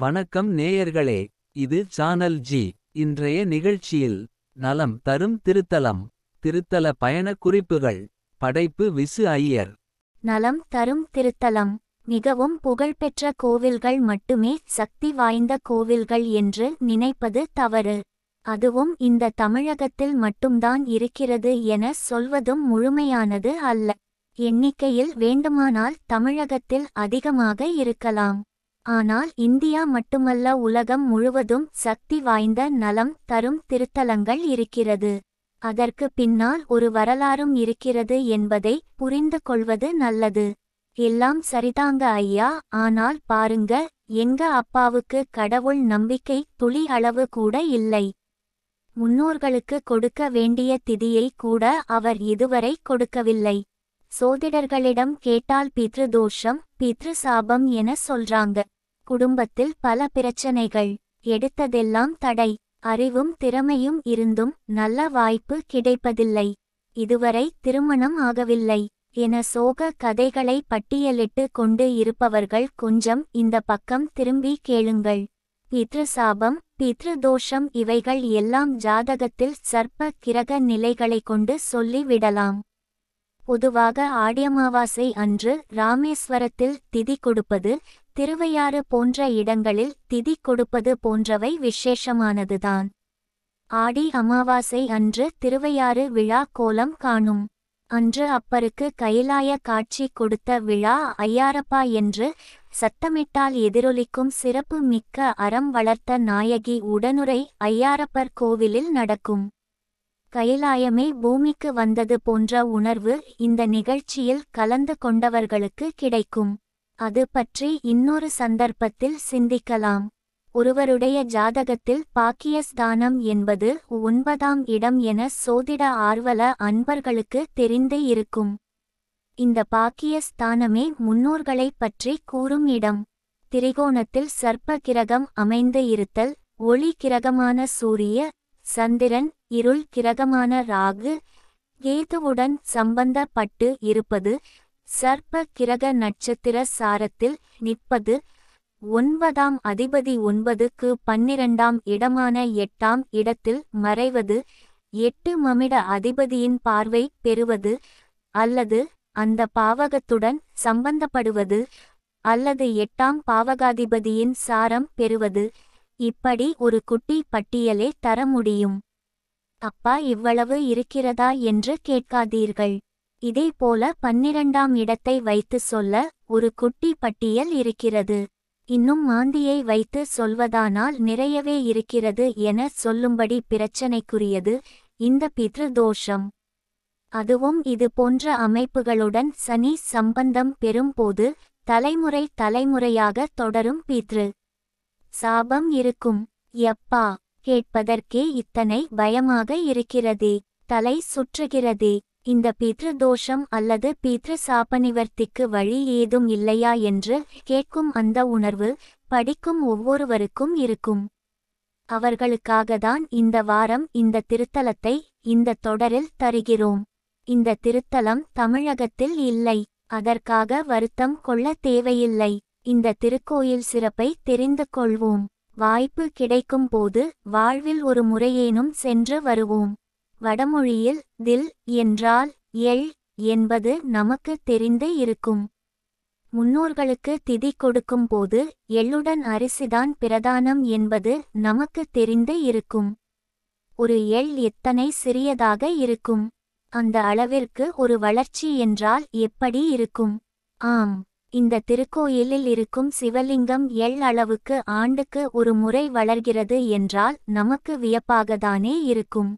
வணக்கம் நேயர்களே இது சானல் ஜி இன்றைய நிகழ்ச்சியில் நலம் தரும் திருத்தலம் திருத்தல பயண குறிப்புகள் படைப்பு விசு ஐயர். நலம் தரும் திருத்தலம் மிகவும் புகழ்பெற்ற கோவில்கள் மட்டுமே சக்தி வாய்ந்த கோவில்கள் என்று நினைப்பது தவறு. அதுவும் இந்த தமிழகத்தில் மட்டும்தான் இருக்கிறது என சொல்வதும் முழுமையானது அல்ல. எண்ணிக்கையில் வேண்டுமானால் தமிழகத்தில் அதிகமாக இருக்கலாம். ஆனால் இந்தியா மட்டுமல்ல உலகம் முழுவதும் சக்தி வாய்ந்த நலம் தரும் திருத்தலங்கள் இருக்கிறது. அதற்கு பின்னால் ஒரு வரலாறும் இருக்கிறது என்பதை புரிந்து கொள்வது நல்லது. எல்லாம் சரிதாங்க ஐயா ஆனால் பாருங்க எங்க அப்பாவுக்கு கடவுள் நம்பிக்கை துளி அளவு கூட இல்லை. முன்னோர்களுக்கு கொடுக்க வேண்டிய திதியை கூட அவர் இதுவரை கொடுக்கவில்லை. சோதிடர்களிடம் கேட்டால் பித்ருதோஷம் பித்ரு சாபம் என சொல்றாங்க. குடும்பத்தில் பல பிரச்சனைகள். எடுத்ததெல்லாம் தடை. அறிவும் திறமையும் இருந்தும் நல்ல வாய்ப்பு கிடைப்பதில்லை. இதுவரை திருமணம் ஆகவில்லை. என சோக கதைகளை பட்டியலிட்டு கொண்டு இருப்பவர்கள் கொஞ்சம் இந்த பக்கம் திரும்பி கேளுங்கள். பித்ரு சாபம் பித்ரு தோஷம் இவைகள் எல்லாம் ஜாதகத்தில் சர்ப்ப கிரக நிலைகளை கொண்டு சொல்லி விடலாம். பொதுவாக ஆடியமாவாசை அன்று ராமேஸ்வரத்தில் திதி கொடுப்பது திருவையாறு போன்ற இடங்களில் திதி கொடுப்பது போன்றவை விசேஷமானதுதான். ஆடி அமாவாசை அன்று திருவையாறு விழா கோலம் காணும். அன்று அப்பருக்கு கைலாய காட்சி கொடுத்த விழா ஐயாரப்பா என்று சத்தமிட்டால் எதிரொலிக்கும் சிறப்பு மிக்க அறம் வளர்த்த நாயகி உடனுரை ஐயாரப்பர் கோவிலில் நடக்கும். கைலாயமே பூமிக்கு வந்தது போன்ற உணர்வு இந்த நிகழ்ச்சியில் கலந்து கொண்டவர்களுக்கு கிடைக்கும். அது பற்றி இன்னொரு சந்தர்ப்பத்தில் சிந்திக்கலாம். ஒருவருடைய ஜாதகத்தில் பாக்கியஸ்தானம் என்பது ஒன்பதாம் இடம் என சோதிட ஆர்வல அன்பர்களுக்கு தெரிந்து இருக்கும். இந்த பாக்கியஸ்தானமே முன்னோர்களைப் பற்றி கூறும் இடம். திரிகோணத்தில் சர்ப்ப கிரகம் அமைந்து இருத்தல் ஒளி கிரகமான சூரிய சந்திரன் இருள் கிரகமான ராகு கேதுவுடன் சம்பந்தப்பட்டு இருப்பது சர்ப்ப கிரக நட்சத்திர சாரத்தில் நிற்பது ஒன்பதாம் அதிபதி ஒன்பதுக்கு பன்னிரண்டாம் இடமான எட்டாம் இடத்தில் மறைவது எட்டு மமிட அதிபதியின் பார்வை பெறுவது அல்லது அந்த பாவகத்துடன் சம்பந்தப்படுவது அல்லது எட்டாம் பாவகாதிபதியின் சாரம் பெறுவது. இப்படி ஒரு குட்டி பட்டியலே தர முடியும். அப்பா இவ்வளவு இருக்கிறதா என்று கேட்காதீர்கள். இதேபோல பன்னிரண்டாம் இடத்தை வைத்து சொல்ல ஒரு குட்டி பட்டியல் இருக்கிறது. இன்னும் மாந்தியை வைத்து சொல்வதானால் நிறையவே இருக்கிறது என சொல்லும்படி பிரச்சனைக்குரியது இந்த பித்ரு தோஷம். அதுவும் இது போன்ற அமைப்புகளுடன் சனி சம்பந்தம் பெறும்போது தலைமுறை தலைமுறையாக தொடரும் பித்ரு. சாபம் இருக்கும். எப்பா கேட்பதற்கே இத்தனை பயமாக இருக்கிறதே. தலை சுற்றுகிறதே. இந்த பித்ரு தோஷம் அல்லது பித்ரு சாபநிவர்த்திக்கு வழி ஏதும் இல்லையா என்று கேட்கும் அந்த உணர்வு படிக்கும் ஒவ்வொருவருக்கும் இருக்கும். அவர்களுக்காகத்தான் இந்த வாரம் இந்த திருத்தலத்தை இந்த தொடரில் தருகிறோம். இந்த திருத்தலம் தமிழகத்தில் இல்லை. அதற்காக வருத்தம் கொள்ள தேவையில்லை. இந்த திருக்கோயில் சிறப்பை தெரிந்து கொள்வோம். வாய்ப்பு கிடைக்கும் போது வாழ்வில் ஒரு முறையேனும் சென்று வருவோம். வடமொழியில் தில் என்றால் எள் என்பது நமக்கு தெரிந்து இருக்கும். முன்னோர்களுக்கு திதி கொடுக்கும் போது எள்ளுடன் அரிசிதான் பிரதானம் என்பது நமக்கு தெரிந்து இருக்கும். ஒரு எள் எத்தனை சிறியதாக இருக்கும். அந்த அளவிற்கு ஒரு வளர்ச்சி என்றால் எப்படி இருக்கும்? ஆம். இந்த திருக்கோயிலில் இருக்கும் சிவலிங்கம் எள் அளவுக்கு ஆண்டுக்கு ஒரு முறை வளர்கிறது என்றால் நமக்கு வியப்பாகத்தானே இருக்கும்.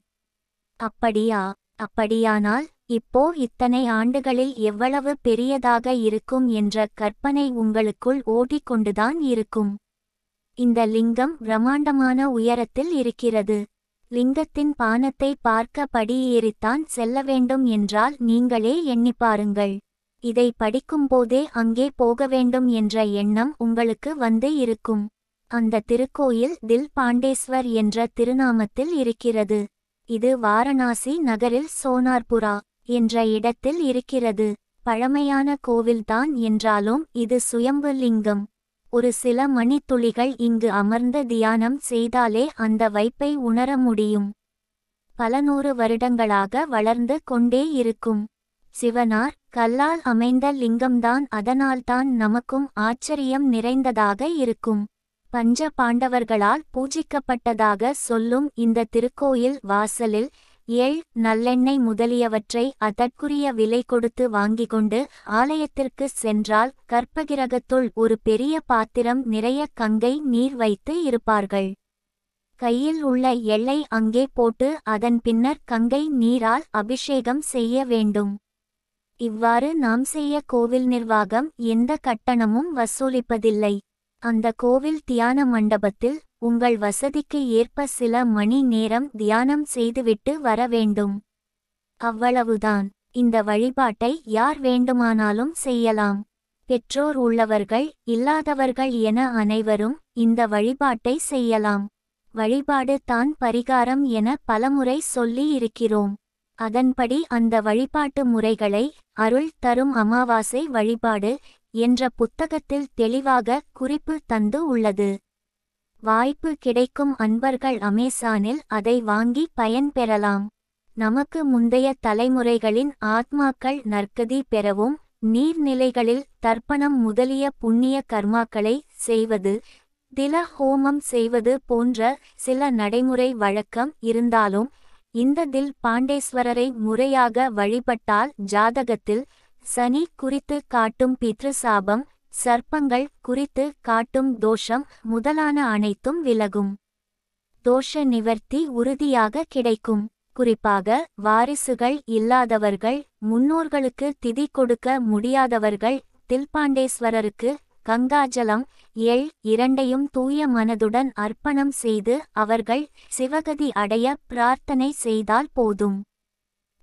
அப்படியா? அப்படியானால் இப்போ இத்தனை ஆண்டுகளில் எவ்வளவு பெரியதாக இருக்கும் என்ற கற்பனை உங்களுக்குள் ஓடிக்கொண்டுதான் இருக்கும். இந்த லிங்கம் பிரம்மாண்டமான உயரத்தில் இருக்கிறது. லிங்கத்தின் பானத்தை பார்க்க படியேறித்தான் செல்ல வேண்டும் என்றால் நீங்களே எண்ணி பாருங்கள். இதை படிக்கும்போதே அங்கே போக வேண்டும் என்ற எண்ணம் உங்களுக்கு வந்து இருக்கும். அந்த திருக்கோயில் தில் பாண்டேஸ்வர் என்ற திருநாமத்தில் இருக்கிறது. இது வாரணாசி நகரில் சோனார்புரா என்ற இடத்தில் இருக்கிறது. பழமையான கோவில்தான் என்றாலும் இது சுயம்பு லிங்கம் ஒரு சில மணித்துளிகள் இங்கு அமர்ந்து தியானம் செய்தாலே அந்த வைப்பை உணர முடியும். பல நூறு வருடங்களாக வளர்ந்து கொண்டே இருக்கும். சிவனார் கல்லால் அமைந்த லிங்கம்தான் அதனால்தான் நமக்கும் ஆச்சரியம் நிறைந்ததாக இருக்கும். பஞ்ச பாண்டவர்களால் பூஜிக்கப்பட்டதாக சொல்லும் இந்த திருக்கோயில் வாசலில் எள் நல்லெண்ணெய் முதலியவற்றை அதற்குரிய விலை கொடுத்து வாங்கிக் கொண்டு ஆலயத்திற்கு சென்றால் கற்பகிரகத்துள் ஒரு பெரிய பாத்திரம் நிறைய கங்கை நீர் வைத்து இருப்பார்கள். கையில் உள்ள எள்ளை அங்கே போட்டு அதன் பின்னர் கங்கை நீரால் அபிஷேகம் செய்ய வேண்டும். இவ்வாறு நாம் செய்ய கோவில் நிர்வாகம் எந்த கட்டணமும் வசூலிப்பதில்லை. அந்த கோவில் தியான மண்டபத்தில் உங்கள் வசதிக்கு ஏற்ப சில மணி நேரம் தியானம் செய்துவிட்டு வர வேண்டும். அவ்வளவுதான். இந்த வழிபாட்டை யார் வேண்டுமானாலும் செய்யலாம். பெற்றோர் உள்ளவர்கள் இல்லாதவர்கள் என அனைவரும் இந்த வழிபாட்டை செய்யலாம். வழிபாடு தான் பரிகாரம் என பலமுறை சொல்லி இருக்கிறோம். அதன்படி அந்த வழிபாட்டு முறைகளை அருள் தரும் அமாவாசை வழிபாடு என்ற புத்தகத்தில் தெளிவாக குறிப்பு தந்து உள்ளது. வாய்ப்பு கிடைக்கும் அன்பர்கள் அமேசானில் அதை வாங்கி பயன்பெறலாம் நமக்கு முந்தைய தலைமுறைகளின் ஆத்மாக்கள் நற்கதி பெறவும் நீர்நிலைகளில் தர்ப்பணம் முதலிய புண்ணிய கர்மாக்களை செய்வது தில ஹோமம் செய்வது போன்ற சில நடைமுறை வழக்கம் இருந்தாலும் இந்த தில் பாண்டேஸ்வரரை முறையாக வழிபட்டால் ஜாதகத்தில் சனி குறித்து காட்டும் பித்ருசாபம் சர்ப்பங்கள் குறித்து காட்டும் தோஷம் முதலான அனைத்தும் விலகும். தோஷ நிவர்த்தி உறுதியாக கிடைக்கும். குறிப்பாக வாரிசுகள் இல்லாதவர்கள் முன்னோர்களுக்கு திதி கொடுக்க முடியாதவர்கள் தில்பாண்டேஸ்வரருக்கு கங்காஜலம் எள் இரண்டையும் தூய மனதுடன் அர்ப்பணம் செய்து அவர்கள் சிவகதி அடைய பிரார்த்தனை செய்தால் போதும்.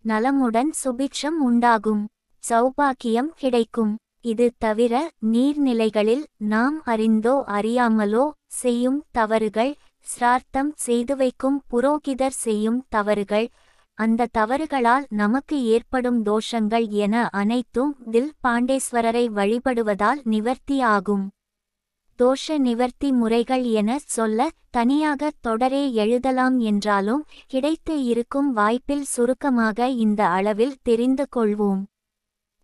நலமுடன் சுபிக்ஷம் உண்டாகும். சௌபாக்கியம் கிடைக்கும். இது தவிர நீர்நிலைகளில் நாம் அறிந்தோ அறியாமலோ செய்யும் தவறுகள் சிரார்த்தம் செய்து வைக்கும் புரோகிதர் செய்யும் தவறுகள் அந்த தவறுகளால் நமக்கு ஏற்படும் தோஷங்கள் என அனைத்தும் தில் பாண்டேஸ்வரரை வழிபடுவதால் நிவர்த்தியாகும் தோஷ நிவர்த்தி முறைகள் என சொல்ல தனியாக தொடரே எழுதலாம் என்றாலும் கிடைத்து இருக்கும் வாய்ப்பில் சுருக்கமாக இந்த அளவில் தெரிந்து கொள்வோம்.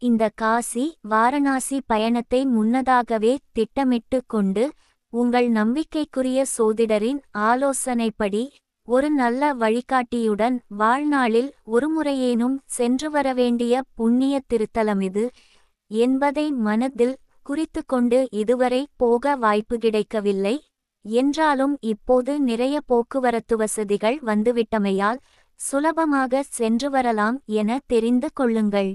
இந்த காசி வாரணாசி பயணத்தை முன்னதாகவே திட்டமிட்டு கொண்டு உங்கள் நம்பிக்கைக்குரிய சோதிடரின் ஆலோசனைப்படி ஒரு நல்ல வழிகாட்டியுடன் வாழ்நாளில் ஒருமுறையேனும் சென்று வர வேண்டிய புண்ணிய திருத்தலமிது என்பதை மனதில் குறித்து கொண்டு இதுவரை போக வாய்ப்பு கிடைக்கவில்லை. என்றாலும் இப்போது நிறைய போக்குவரத்து வசதிகள் வந்துவிட்டமையால் சுலபமாக சென்று வரலாம் என தெரிந்து கொள்ளுங்கள்.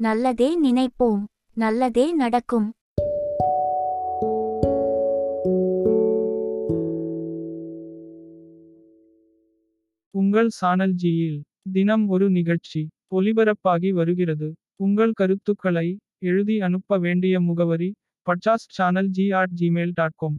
நல்லதே நினைப்போம். நல்லதே நடக்கும். உங்கள் சானல் ஜியில் தினம் ஒரு நிகழ்ச்சி ஒலிபரப்பாகி வருகிறது. உங்கள் கருத்துக்களை எழுதி அனுப்ப வேண்டிய முகவரி podcast channel G at Gmail dot com